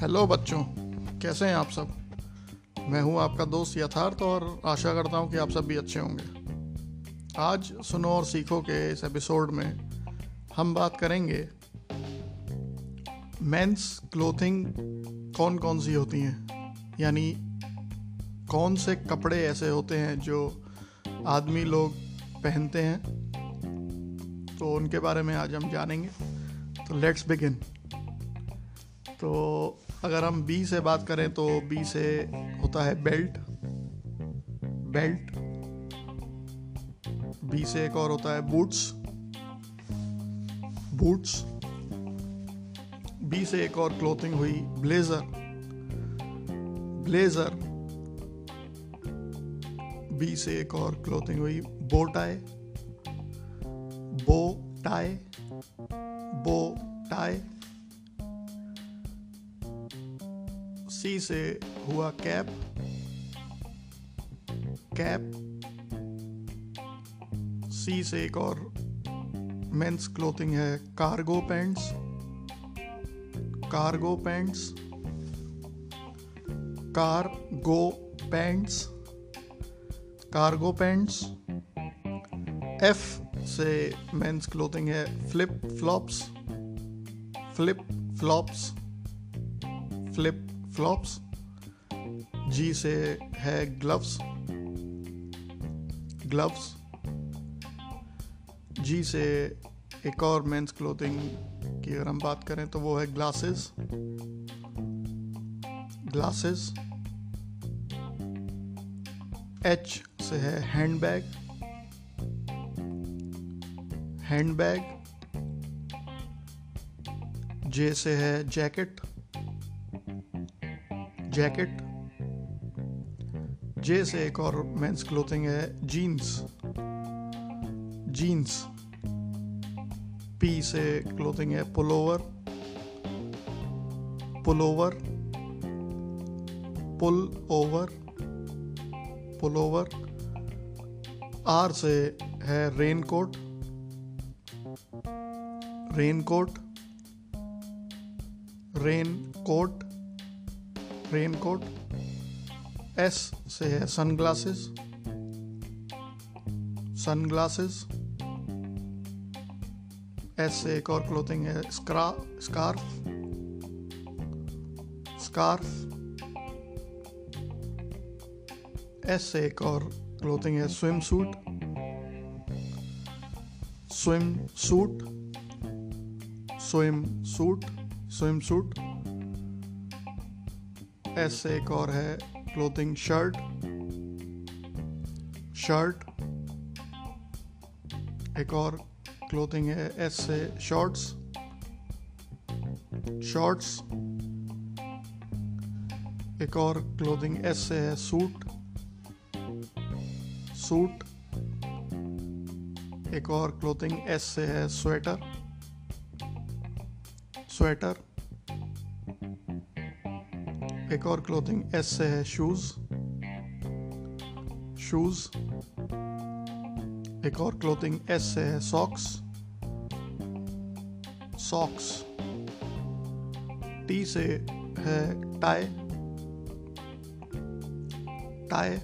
Hello बच्चों। कैसे हैं आप सब? मैं हूँ आपका दोस्त यथार्थ और आशा करता हूँ कि आप सब भी अच्छे होंगे। आज सुनो और सीखो के इस एपिसोड में हम बात करेंगे मेंस क्लोथिंग कौन कौन सी होती हैं? यानी कौन से कपड़े ऐसे होते हैं जो आदमी लोग पहनते हैं? तो उनके बारे में आज हम जानेंगे। तो लेट्स बिगिन तो अगर हम बी से बात करें तो बी से होता है बेल्ट बेल्ट बी से एक और होता है बूट्स बूट्स बी से एक और क्लोथिंग हुई ब्लेजर ब्लेजर बी से एक और क्लोथिंग हुई बो टाई बो टाई बो टाई सी से हुआ कैप। कैप। सी से एक और मेंस क्लोथिंग है, cargo pants. Cargo pants. Cargo pants. Cargo pants. F से मेंस क्लोथिंग है, flip flops. Flip flops. Flip flops G से है ग्लव्स ग्लव्स जी से एक और मेंस क्लोथिंग की अगर हम बात करें तो वो है ग्लासेस ग्लासेस एच से है हैंडबैग हैंडबैग जे से है जैकेट जैकेट। जे से एक और मेंस क्लोथिंग है, जीन्स। जीन्स। पी से क्लोथिंग है, pullover. Pullover. Pull over pullover. R से है raincoat. Raincoat. Rain coat S से है सनग्लासेस सनग्लासेस एस से एक और क्लोथिंग है स्क्रा स्कार्फ स्कार्फ एस से एक और क्लोथिंग है swim suit swim suit swim suit swim suit S से एक और है क्लोथिंग शर्ट शर्ट एक और क्लोथिंग है एस से शॉर्ट्स शॉर्ट्स एक और क्लोथिंग एस से है सूट सूट एक और क्लोथिंग एस से है स्वेटर स्वेटर एक और क्लोथिंग एस से है शूज़ शूज़ एक और क्लोथिंग एस से है सॉक्स सॉक्स टी से है टाई टाई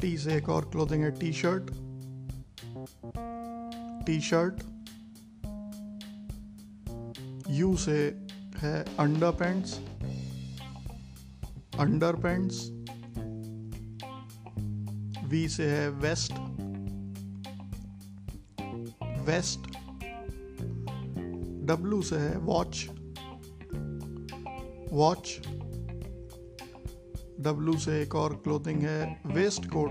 टी से एक और क्लोथिंग है T shirt T shirt U से है under pants under pants, V से है वेस्ट वेस्ट, डब्लू से है वॉच वॉच, डब्लू से एक और क्लोथिंग है वेस्ट कोट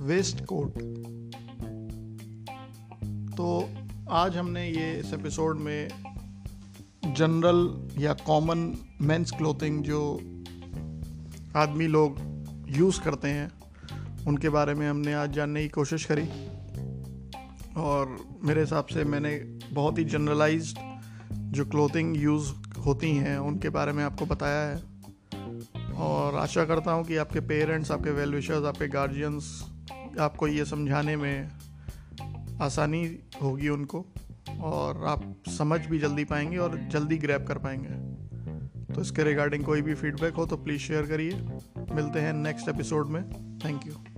वेस्ट कोट। तो आज हमने ये इस एपिसोड में जनरल या कॉमन मेंस क्लोथिंग जो आदमी लोग यूज़ करते हैं, उनके बारे में हमने आज जानने की कोशिश करी। और मेरे हिसाब से मैंने बहुत ही जनरलाइज्ड जो क्लोथिंग यूज़ होती हैं, उनके बारे में आपको बताया है। और आशा करता हूँ कि आपके पेरेंट्स आपके वेल विशर्स आपके गार्जियंस आपको ये समझाने में आसानी होगी उनको। और आप समझ भी जल्दी पाएँगे और जल्दी ग्रैप कर पाएँगे। तो इसके रिगार्डिंग कोई भी फीडबैक हो तो प्लीज़ शेयर करिए। मिलते हैं नेक्स्ट एपिसोड में। Thank you